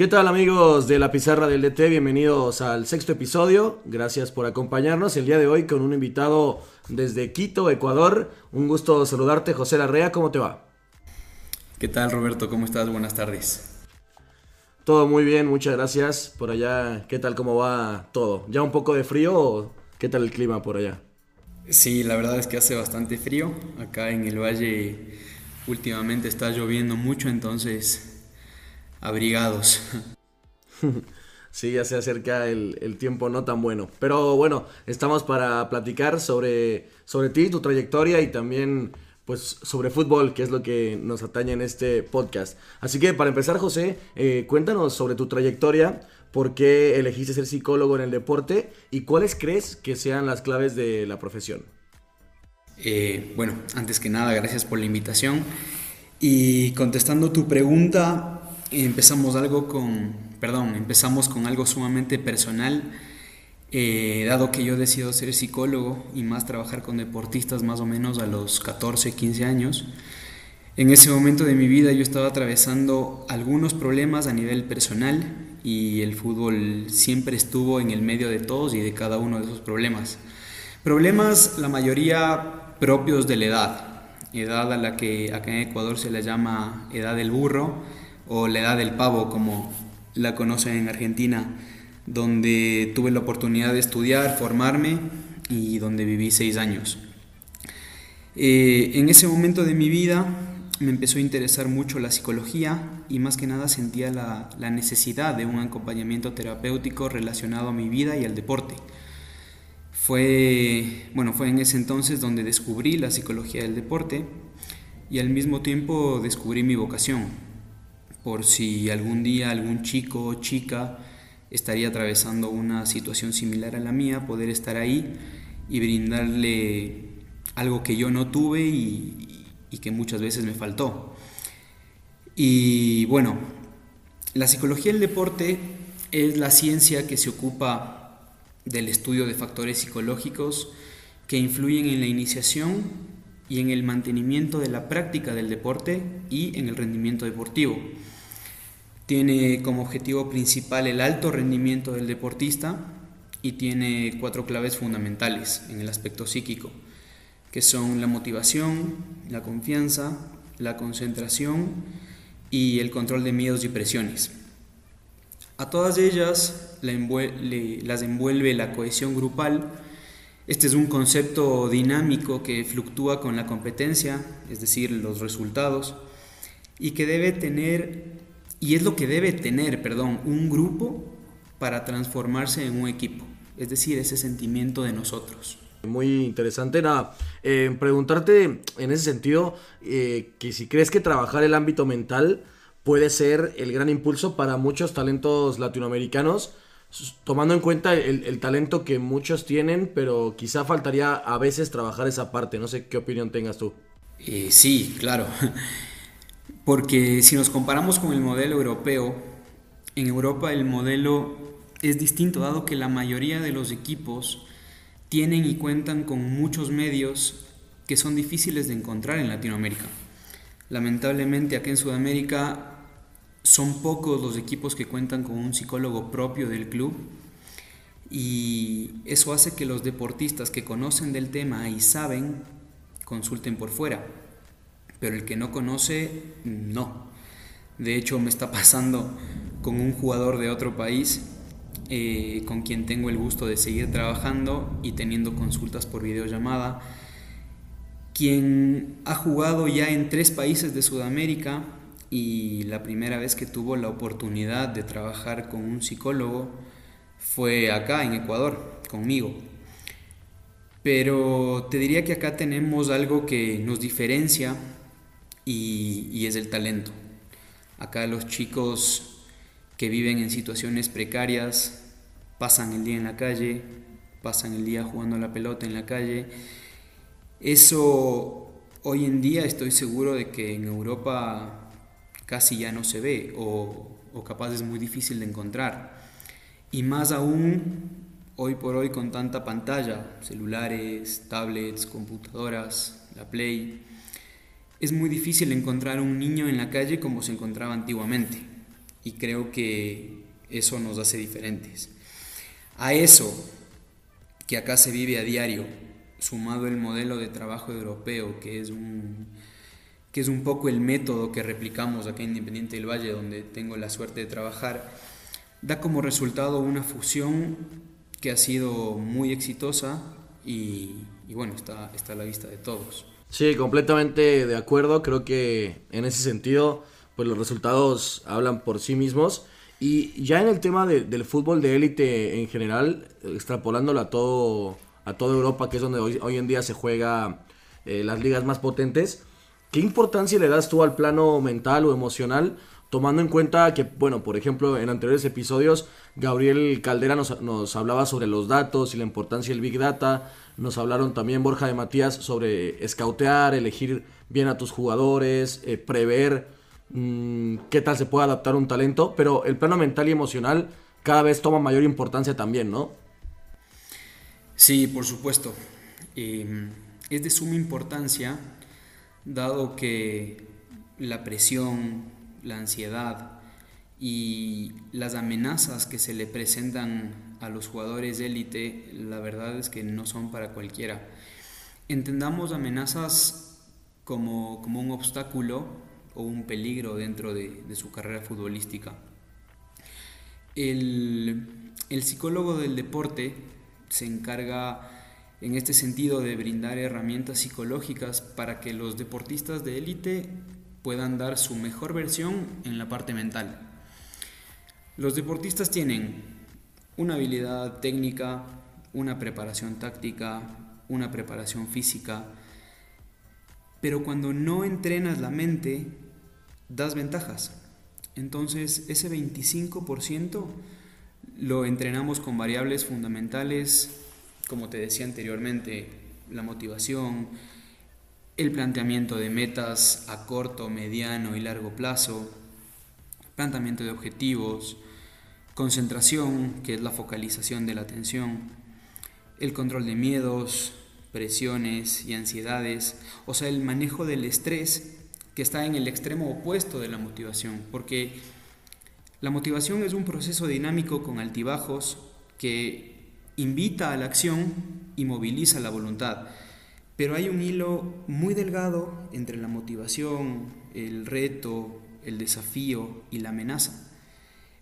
¿Qué tal amigos de la pizarra del DT? Bienvenidos al sexto episodio. Gracias por acompañarnos el día de hoy con un invitado desde Quito, Ecuador. Un gusto saludarte, José Larrea. ¿Cómo te va? ¿Qué tal Roberto? ¿Cómo estás? Buenas tardes. Todo muy bien, muchas gracias. Por allá, ¿qué tal? ¿Cómo va todo? ¿Ya un poco de frío o qué tal el clima por allá? Sí, la verdad es que hace bastante frío. Acá en el valle últimamente está lloviendo mucho, entonces abrigados. Sí, ya se acerca el, tiempo no tan bueno. Pero bueno, estamos para platicar sobre, sobre ti, tu trayectoria y también pues sobre fútbol, que es lo que nos atañe en este podcast. Así que para empezar, José, eh, cuéntanos sobre tu trayectoria, por qué elegiste ser psicólogo en el deporte y cuáles crees que sean las claves de la profesión. Eh, bueno, antes que nada, gracias por la invitación. Y contestando tu pregunta, empezamos algo con, perdón, empezamos con algo sumamente personal, eh, dado que yo decido ser psicólogo y más trabajar con deportistas más o menos a los 14, 15 años. En ese momento de mi vida yo estaba atravesando algunos problemas a nivel personal y el fútbol siempre estuvo en el medio de todos y de cada uno de esos problemas. Problemas, la mayoría propios de la edad, edad a la que acá en Ecuador se le llama edad del burro, o la edad del pavo, como la conocen en Argentina, donde tuve la oportunidad de estudiar, formarme y donde viví seis años. Eh, en ese momento de mi vida me empezó a interesar mucho la psicología y más que nada sentía la, la, necesidad de un acompañamiento terapéutico relacionado a mi vida y al deporte. Fue, bueno, fue en ese entonces donde descubrí la psicología del deporte y al mismo tiempo descubrí mi vocación, por si algún día algún chico o chica estaría atravesando una situación similar a la mía, poder estar ahí y brindarle algo que yo no tuve y, que muchas veces me faltó. Y bueno, la psicología del deporte es la ciencia que se ocupa del estudio de factores psicológicos que influyen en la iniciación y en el mantenimiento de la práctica del deporte y en el rendimiento deportivo. Tiene como objetivo principal el alto rendimiento del deportista y tiene cuatro claves fundamentales en el aspecto psíquico, que son la motivación, la confianza, la concentración y el control de miedos y presiones. A todas ellas las envuelve la cohesión grupal. Este es un concepto dinámico que fluctúa con la competencia, es decir, los resultados, y que debe tener y es lo que debe tener, perdón, un grupo para transformarse en un equipo. Es decir, ese sentimiento de nosotros. Muy interesante. Nada, eh, preguntarte en ese sentido, eh, que si crees que trabajar el ámbito mental puede ser el gran impulso para muchos talentos latinoamericanos, tomando en cuenta el, talento que muchos tienen, pero quizá faltaría a veces trabajar esa parte. No sé qué opinión tengas tú. Eh, sí, claro. Porque si nos comparamos con el modelo europeo, en Europa el modelo es distinto dado que la mayoría de los equipos tienen y cuentan con muchos medios que son difíciles de encontrar en Latinoamérica. Lamentablemente aquí en Sudamérica son pocos los equipos que cuentan con un psicólogo propio del club y eso hace que los deportistas que conocen del tema y saben consulten por fuera pero el que no conoce, no. De hecho, me está pasando con un jugador de otro país eh, con quien tengo el gusto de seguir trabajando y teniendo consultas por videollamada, quien ha jugado ya en tres países de Sudamérica y la primera vez que tuvo la oportunidad de trabajar con un psicólogo fue acá en Ecuador, conmigo. Pero te diría que acá tenemos algo que nos diferencia y, es el talento. Acá los chicos que viven en situaciones precarias pasan el día en la calle, pasan el día jugando la pelota en la calle. Eso hoy en día estoy seguro de que en Europa casi ya no se ve o, capaz es muy difícil de encontrar. Y más aún hoy por hoy con tanta pantalla, celulares, tablets, computadoras, la Play es muy difícil encontrar un niño en la calle como se encontraba antiguamente. y creo que eso nos hace diferentes. A eso que acá se vive a diario, sumado el modelo de trabajo europeo, que es un, que es un poco el método que replicamos acá en Independiente del Valle, donde tengo la suerte de trabajar, da como resultado una fusión que ha sido muy exitosa y, bueno, está, está a la vista de todos. Sí, completamente de acuerdo. Creo que en ese sentido, pues los resultados hablan por sí mismos. Y ya en el tema del fútbol de élite en general, extrapolándolo a todo a toda Europa, que es donde hoy, hoy en día se juega eh, las ligas más potentes, ¿qué importancia le das tú al plano mental o emocional? Tomando en cuenta que, bueno, por ejemplo, en anteriores episodios, Gabriel Caldera nos, hablaba sobre los datos y la importancia del Big Data, nos hablaron también Borja de Matías sobre escautear, elegir bien a tus jugadores, eh, prever mmm, qué tal se puede adaptar un talento, pero el plano mental y emocional cada vez toma mayor importancia también, ¿no? Sí, por supuesto. Eh, es de suma importancia, dado que la presión, la ansiedad y las amenazas que se le presentan a los jugadores de élite, la verdad es que no son para cualquiera. Entendamos amenazas como, como un obstáculo o un peligro dentro de, su carrera futbolística. El, el psicólogo del deporte se encarga en este sentido de brindar herramientas psicológicas para que los deportistas de élite puedan dar su mejor versión en la parte mental. Los deportistas tienen una habilidad técnica, una preparación táctica, una preparación física, pero cuando no entrenas la mente, das ventajas. Entonces, ese 25% lo entrenamos con variables fundamentales, como te decía anteriormente, la motivación, el planteamiento de metas a corto, mediano y largo plazo, planteamiento de objetivos, Concentración, que es la focalización de la atención. El control de miedos, presiones y ansiedades. O sea, el manejo del estrés, que está en el extremo opuesto de la motivación. Porque la motivación es un proceso dinámico con altibajos que invita a la acción y moviliza la voluntad. Pero hay un hilo muy delgado entre la motivación, el reto, el desafío y la amenaza.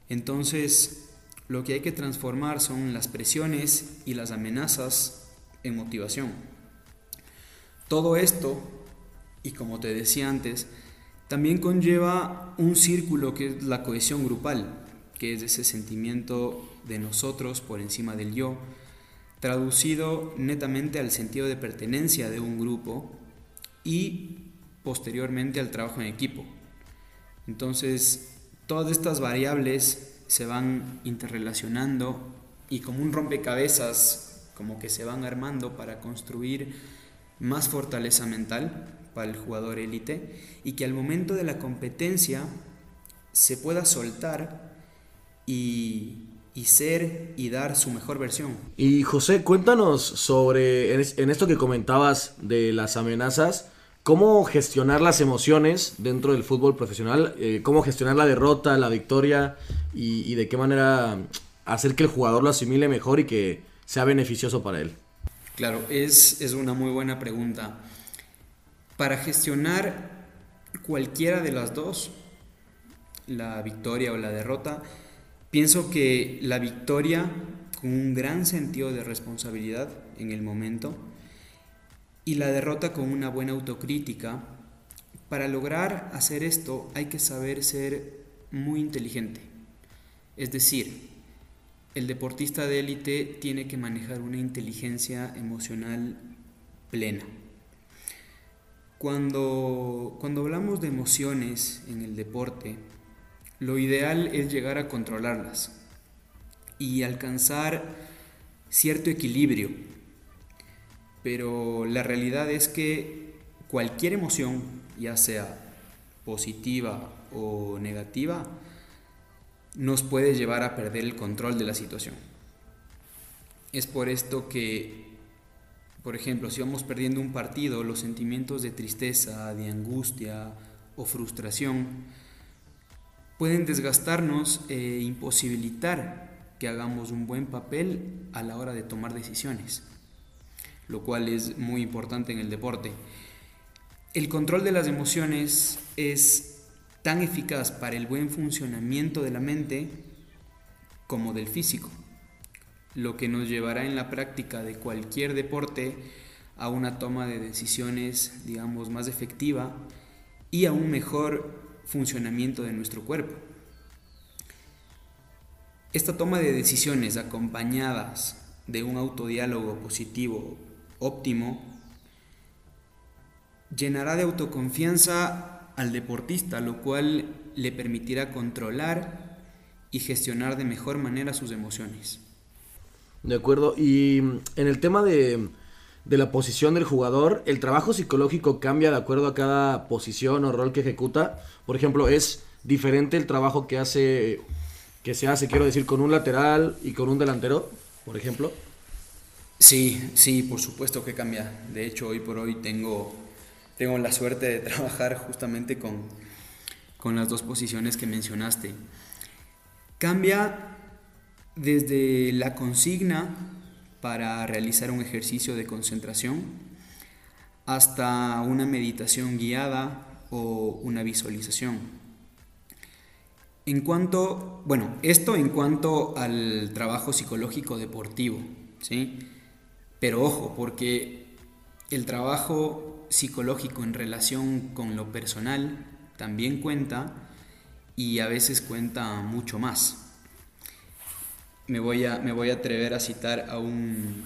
Entonces, lo que hay que transformar son las presiones y las amenazas en motivación. Todo esto, y como te decía antes, también conlleva un círculo que es la cohesión grupal, que es ese sentimiento de nosotros por encima del yo, traducido netamente al sentido de pertenencia de un grupo y posteriormente al trabajo en equipo. Entonces, Todas estas variables se van interrelacionando y como un rompecabezas, como que se van armando para construir más fortaleza mental para el jugador élite y que al momento de la competencia se pueda soltar y, y, ser y dar su mejor versión. Y José, cuéntanos sobre, en esto que comentabas de las amenazas, cómo gestionar las emociones dentro del fútbol profesional, eh, cómo gestionar la derrota, la victoria y, de qué manera hacer que el jugador lo asimile mejor y que sea beneficioso para él. Claro, es, es una muy buena pregunta. Para gestionar cualquiera de las dos, la victoria o la derrota, pienso que la victoria con un gran sentido de responsabilidad en el momento, y la derrota con una buena autocrítica. Para lograr hacer esto hay que saber ser muy inteligente. Es decir, el deportista de élite tiene que manejar una inteligencia emocional plena. Cuando, cuando hablamos de emociones en el deporte, lo ideal es llegar a controlarlas y alcanzar cierto equilibrio pero la realidad es que cualquier emoción, ya sea positiva o negativa, nos puede llevar a perder el control de la situación. Es por esto que, por ejemplo, si vamos perdiendo un partido, los sentimientos de tristeza, de angustia o frustración pueden desgastarnos e imposibilitar que hagamos un buen papel a la hora de tomar decisiones, lo cual es muy importante en el deporte. El control de las emociones es tan eficaz para el buen funcionamiento de la mente como del físico, lo que nos llevará en la práctica de cualquier deporte a una toma de decisiones, digamos, más efectiva y a un mejor funcionamiento de nuestro cuerpo. Esta toma de decisiones acompañadas de un autodiálogo positivo óptimo llenará de autoconfianza al deportista, lo cual le permitirá controlar y gestionar de mejor manera sus emociones. De acuerdo, y en el tema de, de la posición del jugador, ¿el trabajo psicológico cambia de acuerdo a cada posición o rol que ejecuta? Por ejemplo, ¿es diferente el trabajo que hace, que se hace, quiero decir, con un lateral y con un delantero, por ejemplo? Sí, sí, por supuesto que cambia. De hecho, hoy por hoy tengo, tengo la suerte de trabajar justamente con, con las dos posiciones que mencionaste. Cambia desde la consigna para realizar un ejercicio de concentración hasta una meditación guiada o una visualización. En cuanto, bueno, esto en cuanto al trabajo psicológico deportivo, ¿sí? Pero ojo, porque el trabajo psicológico en relación con lo personal también cuenta y a veces cuenta mucho más. Me voy a, me voy a atrever a citar a un,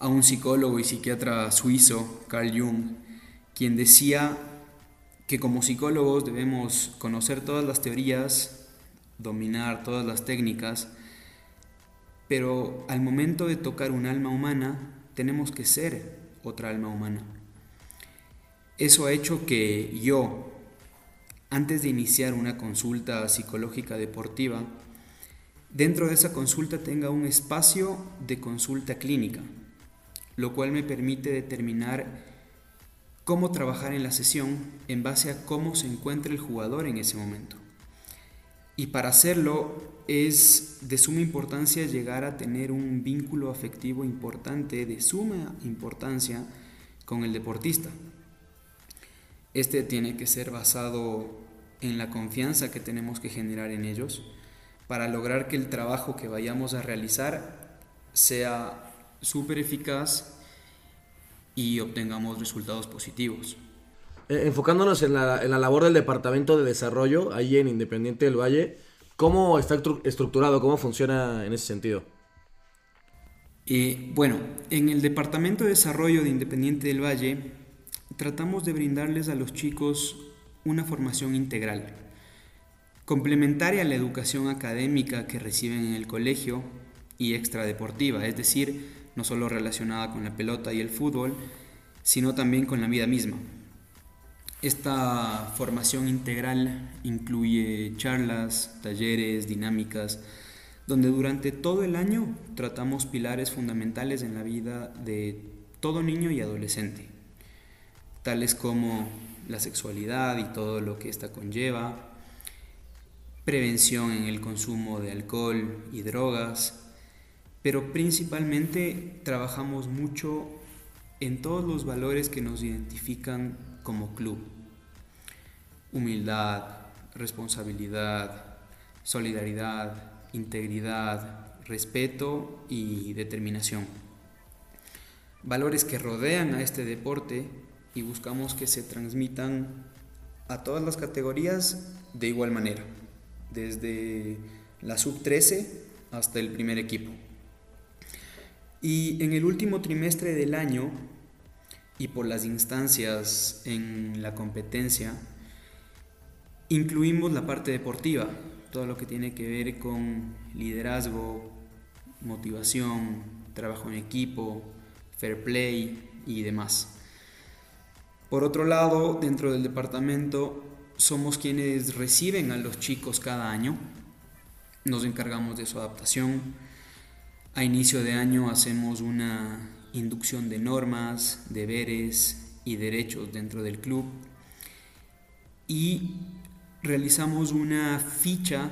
a un psicólogo y psiquiatra suizo, Carl Jung, quien decía que como psicólogos debemos conocer todas las teorías, dominar todas las técnicas, pero al momento de tocar un alma humana, tenemos que ser otra alma humana. Eso ha hecho que yo, antes de iniciar una consulta psicológica deportiva, dentro de esa consulta tenga un espacio de consulta clínica, lo cual me permite determinar cómo trabajar en la sesión en base a cómo se encuentra el jugador en ese momento. Y para hacerlo es de suma importancia llegar a tener un vínculo afectivo importante, de suma importancia, con el deportista. Este tiene que ser basado en la confianza que tenemos que generar en ellos para lograr que el trabajo que vayamos a realizar sea súper eficaz y obtengamos resultados positivos. Eh, enfocándonos en la, en la, labor del Departamento de Desarrollo, ahí en Independiente del Valle, ¿cómo está estructurado? ¿Cómo funciona en ese sentido? Eh, bueno, en el Departamento de Desarrollo de Independiente del Valle tratamos de brindarles a los chicos una formación integral, complementaria a la educación académica que reciben en el colegio y extradeportiva, es decir, no solo relacionada con la pelota y el fútbol, sino también con la vida misma. Esta formación integral incluye charlas, talleres, dinámicas, donde durante todo el año tratamos pilares fundamentales en la vida de todo niño y adolescente, tales como la sexualidad y todo lo que ésta conlleva, prevención en el consumo de alcohol y drogas, pero principalmente trabajamos mucho en todos los valores que nos identifican como club. Humildad, responsabilidad, solidaridad, integridad, respeto y determinación. Valores que rodean a este deporte y buscamos que se transmitan a todas las categorías de igual manera, desde la sub 13 hasta el primer equipo. Y en el último trimestre del año, y por las instancias en la competencia, incluimos la parte deportiva, todo lo que tiene que ver con liderazgo, motivación, trabajo en equipo, fair play y demás. Por otro lado, dentro del departamento somos quienes reciben a los chicos cada año, nos encargamos de su adaptación, a inicio de año hacemos una inducción de normas, deberes y derechos dentro del club. Y realizamos una ficha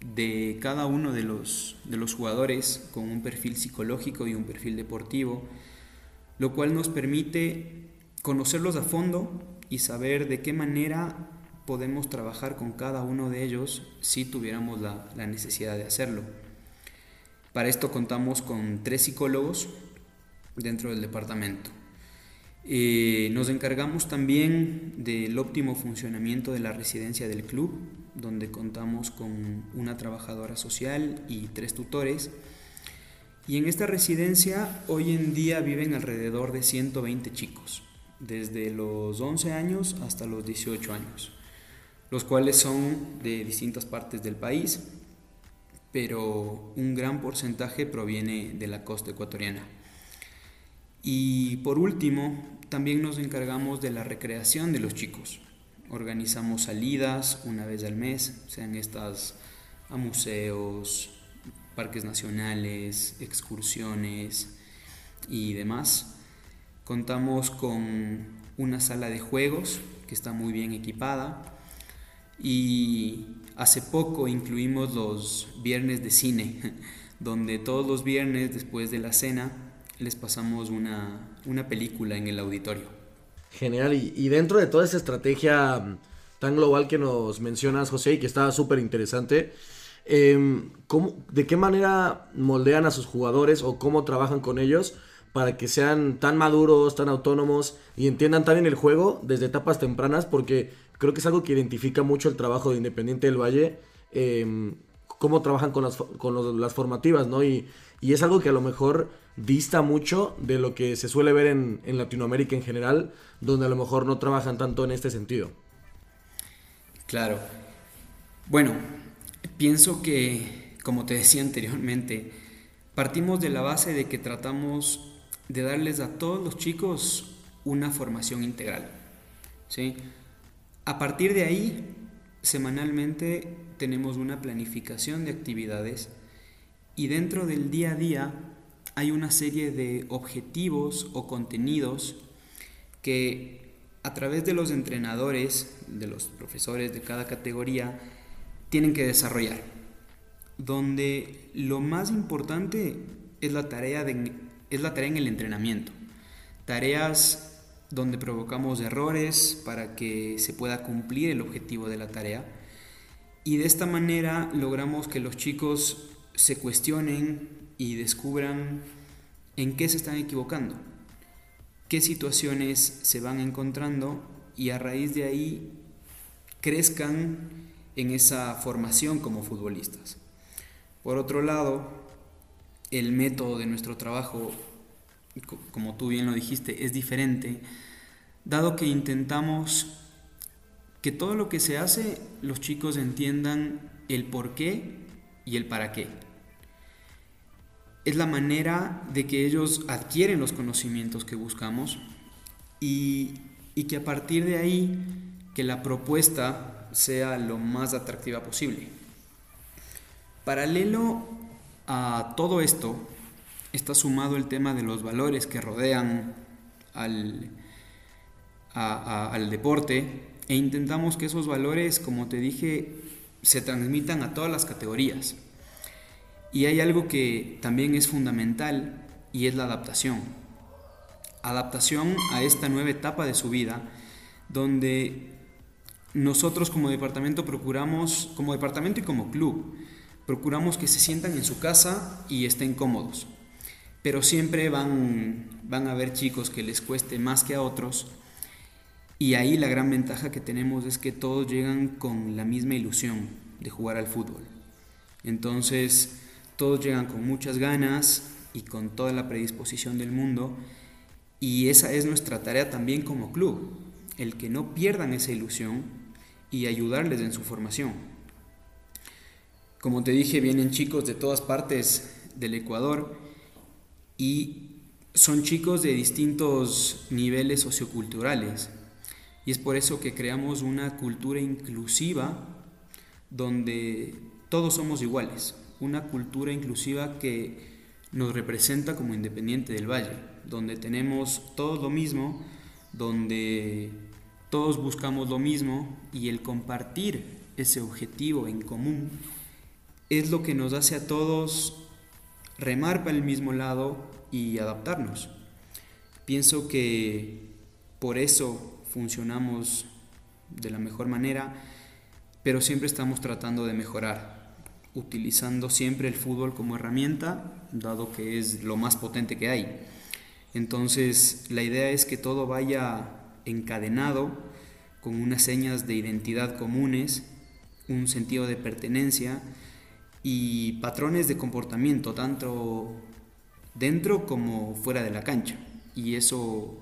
de cada uno de los, de los jugadores con un perfil psicológico y un perfil deportivo, lo cual nos permite conocerlos a fondo y saber de qué manera podemos trabajar con cada uno de ellos si tuviéramos la, la necesidad de hacerlo. Para esto contamos con tres psicólogos dentro del departamento. Eh, nos encargamos también del óptimo funcionamiento de la residencia del club, donde contamos con una trabajadora social y tres tutores. Y en esta residencia hoy en día viven alrededor de 120 chicos, desde los 11 años hasta los 18 años, los cuales son de distintas partes del país, pero un gran porcentaje proviene de la costa ecuatoriana. Y por último, también nos encargamos de la recreación de los chicos. Organizamos salidas una vez al mes, sean estas a museos, parques nacionales, excursiones y demás. Contamos con una sala de juegos que está muy bien equipada y hace poco incluimos los viernes de cine, donde todos los viernes después de la cena les pasamos una, película en el auditorio. Genial, y, dentro de toda esa estrategia mm, tan global que nos mencionas, José, y que está súper interesante, em, ¿de qué manera moldean a sus jugadores o cómo trabajan con ellos para que sean tan maduros, tan autónomos y entiendan también el juego desde etapas tempranas? Porque creo que es algo que identifica mucho el trabajo de Independiente del Valle, em, cómo trabajan con las, con las formativas, ¿no? Y, y es algo que a lo mejor dista mucho de lo que se suele ver en, Latinoamérica en general, donde a lo mejor no trabajan tanto en este sentido. Claro. Bueno, pienso que, como te decía anteriormente, partimos de la base de que tratamos de darles a todos los chicos una formación integral. ¿sí? A partir de ahí, semanalmente tenemos una planificación de actividades y dentro del día a día hay una serie de objetivos o contenidos que a través de los entrenadores, de los profesores de cada categoría, tienen que desarrollar, donde lo más importante es la tarea, de, es la tarea en el entrenamiento, tareas donde provocamos errores para que se pueda cumplir el objetivo de la tarea y de esta manera logramos que los chicos se cuestionen y descubran en qué se están equivocando, qué situaciones se van encontrando y a raíz de ahí crezcan en esa formación como futbolistas. Por otro lado, el método de nuestro trabajo, como tú bien lo dijiste, es diferente, dado que intentamos que todo lo que se hace los chicos entiendan el por qué y el para qué es la manera de que ellos adquieren los conocimientos que buscamos y, que a partir de ahí que la propuesta sea lo más atractiva posible. Paralelo a todo esto está sumado el tema de los valores que rodean al, al deporte e intentamos que esos valores, como te dije, se transmitan a todas las categorías. Y hay algo que también es fundamental y es la adaptación. Adaptación a esta nueva etapa de su vida, donde nosotros como departamento procuramos, como departamento y como club, procuramos que se sientan en su casa y estén cómodos. Pero siempre van, van a haber chicos que les cueste más que a otros. Y ahí la gran ventaja que tenemos es que todos llegan con la misma ilusión de jugar al fútbol. Entonces, todos llegan con muchas ganas y con toda la predisposición del mundo y esa es nuestra tarea también como club, el que no pierdan esa ilusión y ayudarles en su formación. Como te dije, vienen chicos de todas partes del Ecuador y son chicos de distintos niveles socioculturales. Y es por eso que creamos una cultura inclusiva donde todos somos iguales una cultura inclusiva que nos representa como Independiente del Valle, donde tenemos todo lo mismo, donde todos buscamos lo mismo y el compartir ese objetivo en común es lo que nos hace a todos remar para el mismo lado y adaptarnos. Pienso que por eso funcionamos de la mejor manera, pero siempre estamos tratando de mejorar, utilizando siempre el fútbol como herramienta, dado que es lo más potente que hay. Entonces, la idea es que todo vaya encadenado con unas señas de identidad comunes, un sentido de pertenencia y patrones de comportamiento, tanto dentro como fuera de la cancha. Y eso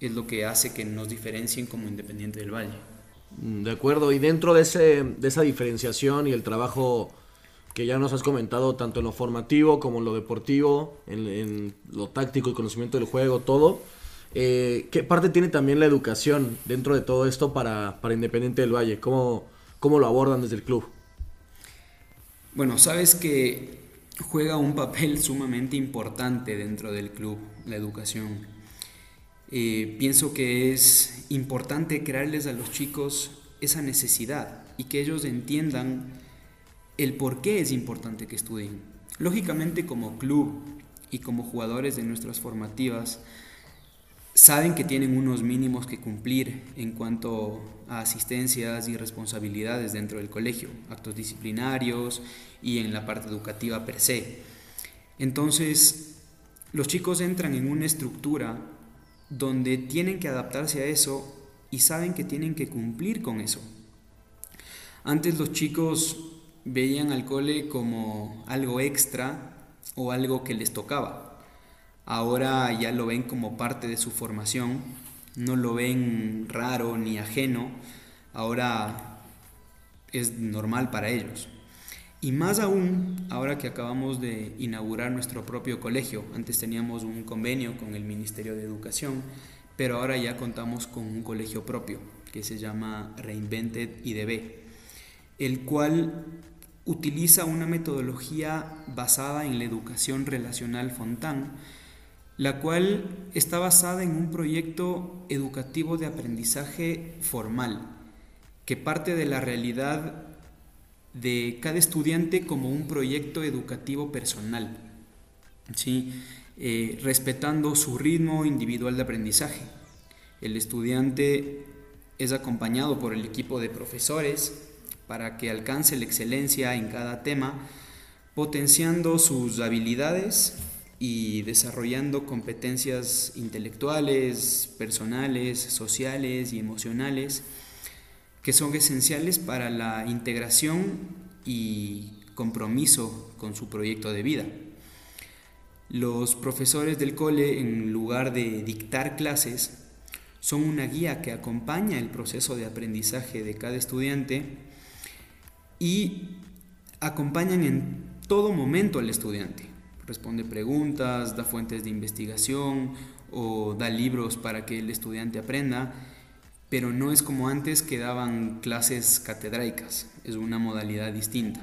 es lo que hace que nos diferencien como Independiente del Valle. Mm, de acuerdo, y dentro de, ese, de esa diferenciación y el trabajo que ya nos has comentado, tanto en lo formativo como en lo deportivo, en, lo táctico y conocimiento del juego, todo, eh, ¿qué parte tiene también la educación dentro de todo esto para, para Independiente del Valle? ¿Cómo, ¿Cómo lo abordan desde el club? Bueno, sabes que juega un papel sumamente importante dentro del club, la educación. Eh, pienso que es importante crearles a los chicos esa necesidad y que ellos entiendan el por qué es importante que estudien. Lógicamente como club y como jugadores de nuestras formativas, saben que tienen unos mínimos que cumplir en cuanto a asistencias y responsabilidades dentro del colegio, actos disciplinarios y en la parte educativa per se. Entonces, los chicos entran en una estructura donde tienen que adaptarse a eso y saben que tienen que cumplir con eso. Antes los chicos veían al cole como algo extra o algo que les tocaba ahora ya lo ven como parte de su formación, no lo ven raro ni ajeno, ahora es normal para ellos. Y más aún, ahora que acabamos de inaugurar nuestro propio colegio, antes teníamos un convenio con el Ministerio de Educación, pero ahora ya contamos con un colegio propio que se llama Reinvented IDB, el cual utiliza una metodología basada en la educación relacional Fontán, la cual está basada en un proyecto educativo de aprendizaje formal, que parte de la realidad de cada estudiante como un proyecto educativo personal, ¿sí? Eh, respetando su ritmo individual de aprendizaje. El estudiante es acompañado por el equipo de profesores para que alcance la excelencia en cada tema, potenciando sus habilidades y desarrollando competencias intelectuales, personales, sociales y emocionales que son esenciales para la integración y compromiso con su proyecto de vida. Los profesores del cole, en lugar de dictar clases, son una guía que acompaña el proceso de aprendizaje de cada estudiante y acompañan en todo momento al estudiante responde preguntas, da fuentes de investigación o da libros para que el estudiante aprenda, pero no es como antes que daban clases catedraicas, es una modalidad distinta.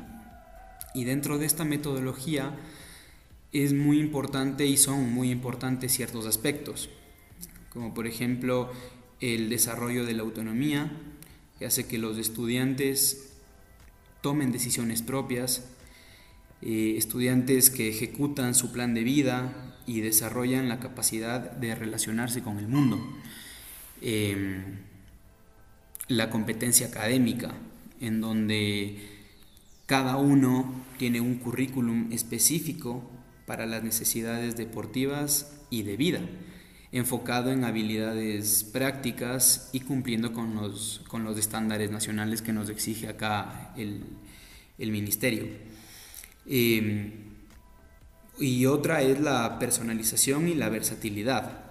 Y dentro de esta metodología es muy importante y son muy importantes ciertos aspectos, como por ejemplo el desarrollo de la autonomía, que hace que los estudiantes tomen decisiones propias, eh, estudiantes que ejecutan su plan de vida y desarrollan la capacidad de relacionarse con el mundo. Em, la competencia académica, en donde cada uno tiene un currículum específico para las necesidades deportivas y de vida, enfocado en habilidades prácticas y cumpliendo con los, con los estándares nacionales que nos exige acá el, el ministerio. Em, y otra es la personalización y la versatilidad,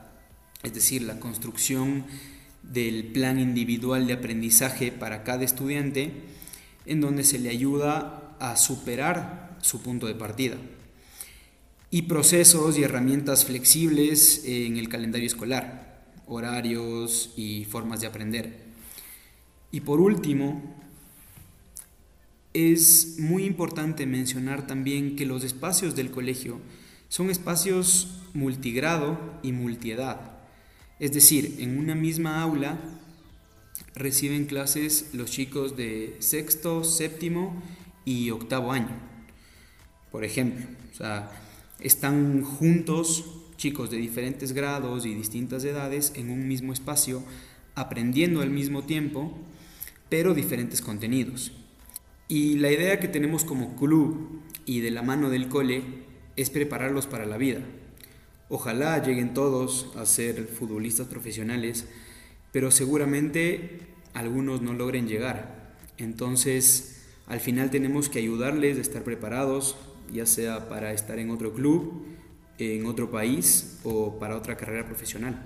es decir, la construcción del plan individual de aprendizaje para cada estudiante, en donde se le ayuda a superar su punto de partida. Y procesos y herramientas flexibles en el calendario escolar, horarios y formas de aprender. Y por último, es muy importante mencionar también que los espacios del colegio son espacios multigrado y multiedad. Es decir, en una misma aula reciben clases los chicos de sexto, séptimo y octavo año. Por ejemplo, o sea, están juntos chicos de diferentes grados y distintas edades en un mismo espacio, aprendiendo al mismo tiempo, pero diferentes contenidos. Y la idea que tenemos como club y de la mano del cole es prepararlos para la vida. Ojalá lleguen todos a ser futbolistas profesionales, pero seguramente algunos no logren llegar. Entonces, al final tenemos que ayudarles a estar preparados, ya sea para estar en otro club, en otro país o para otra carrera profesional.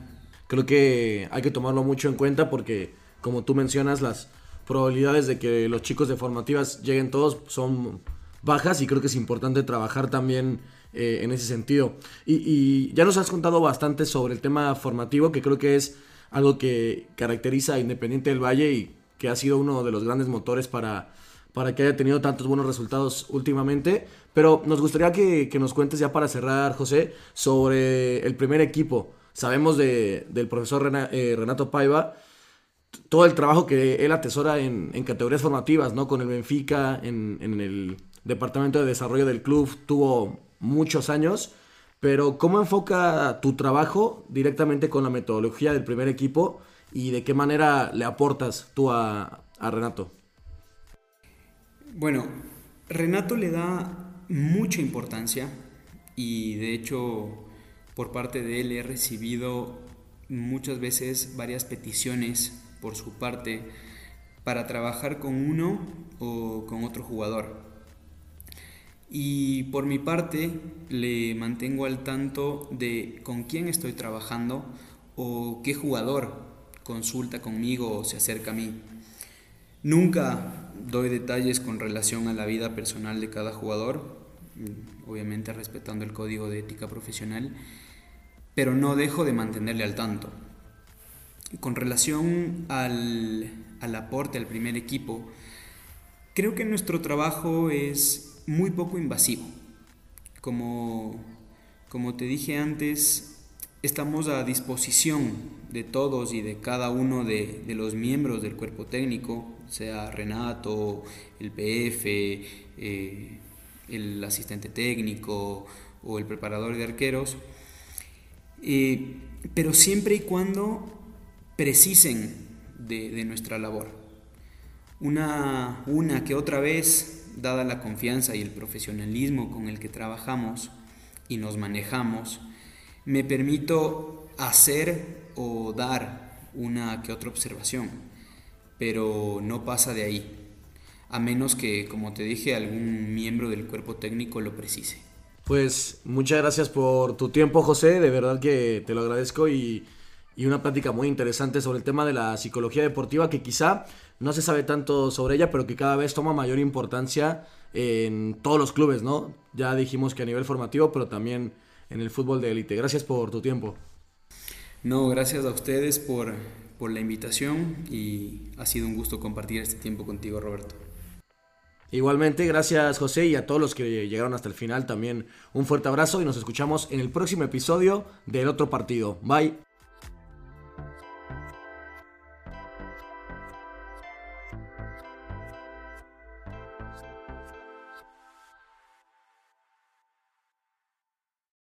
Creo que hay que tomarlo mucho en cuenta porque, como tú mencionas, las probabilidades de que los chicos de formativas lleguen todos son bajas y creo que es importante trabajar también eh, en ese sentido. Y, ya nos has contado bastante sobre el tema formativo, que creo que es algo que caracteriza a Independiente del Valle y que ha sido uno de los grandes motores para, para que haya tenido tantos buenos resultados últimamente. Pero nos gustaría que, nos cuentes ya para cerrar, José, sobre el primer equipo. Sabemos del profesor eh, Renato Paiva todo el trabajo que él atesora en, categorías formativas, ¿no? Con el Benfica, en, el departamento de desarrollo del club, tuvo muchos años, pero ¿cómo enfoca tu trabajo directamente con la metodología del primer equipo y de qué manera le aportas tú a, Renato? Bueno, Renato le da mucha importancia y de hecho por parte de él he recibido muchas veces varias peticiones por su parte para trabajar con uno o con otro jugador. Y por mi parte le mantengo al tanto de con quién estoy trabajando o qué jugador consulta conmigo o se acerca a mí. Nunca doy detalles con relación a la vida personal de cada jugador, obviamente respetando el código de ética profesional, pero no dejo de mantenerle al tanto. Con relación al, al aporte al primer equipo, creo que nuestro trabajo es muy poco invasivo. Como, como te dije antes, estamos a disposición de todos y de cada uno de, los miembros del cuerpo técnico, sea Renato, el PF, eh, el asistente técnico o el preparador de arqueros, eh, pero siempre y cuando precisen de, nuestra labor. Una, una que otra vez dada la confianza y el profesionalismo con el que trabajamos y nos manejamos, me permito hacer o dar una que otra observación, pero no pasa de ahí, a menos que, como te dije, algún miembro del cuerpo técnico lo precise. Pues muchas gracias por tu tiempo, José, de verdad que te lo agradezco y, y una plática muy interesante sobre el tema de la psicología deportiva que quizá no se sabe tanto sobre ella, pero que cada vez toma mayor importancia en todos los clubes, ¿no? Ya dijimos que a nivel formativo, pero también en el fútbol de élite. Gracias por tu tiempo. No, gracias a ustedes por, por la invitación y ha sido un gusto compartir este tiempo contigo, Roberto. Igualmente, gracias José y a todos los que llegaron hasta el final también un fuerte abrazo y nos escuchamos en el próximo episodio del otro partido. Bye.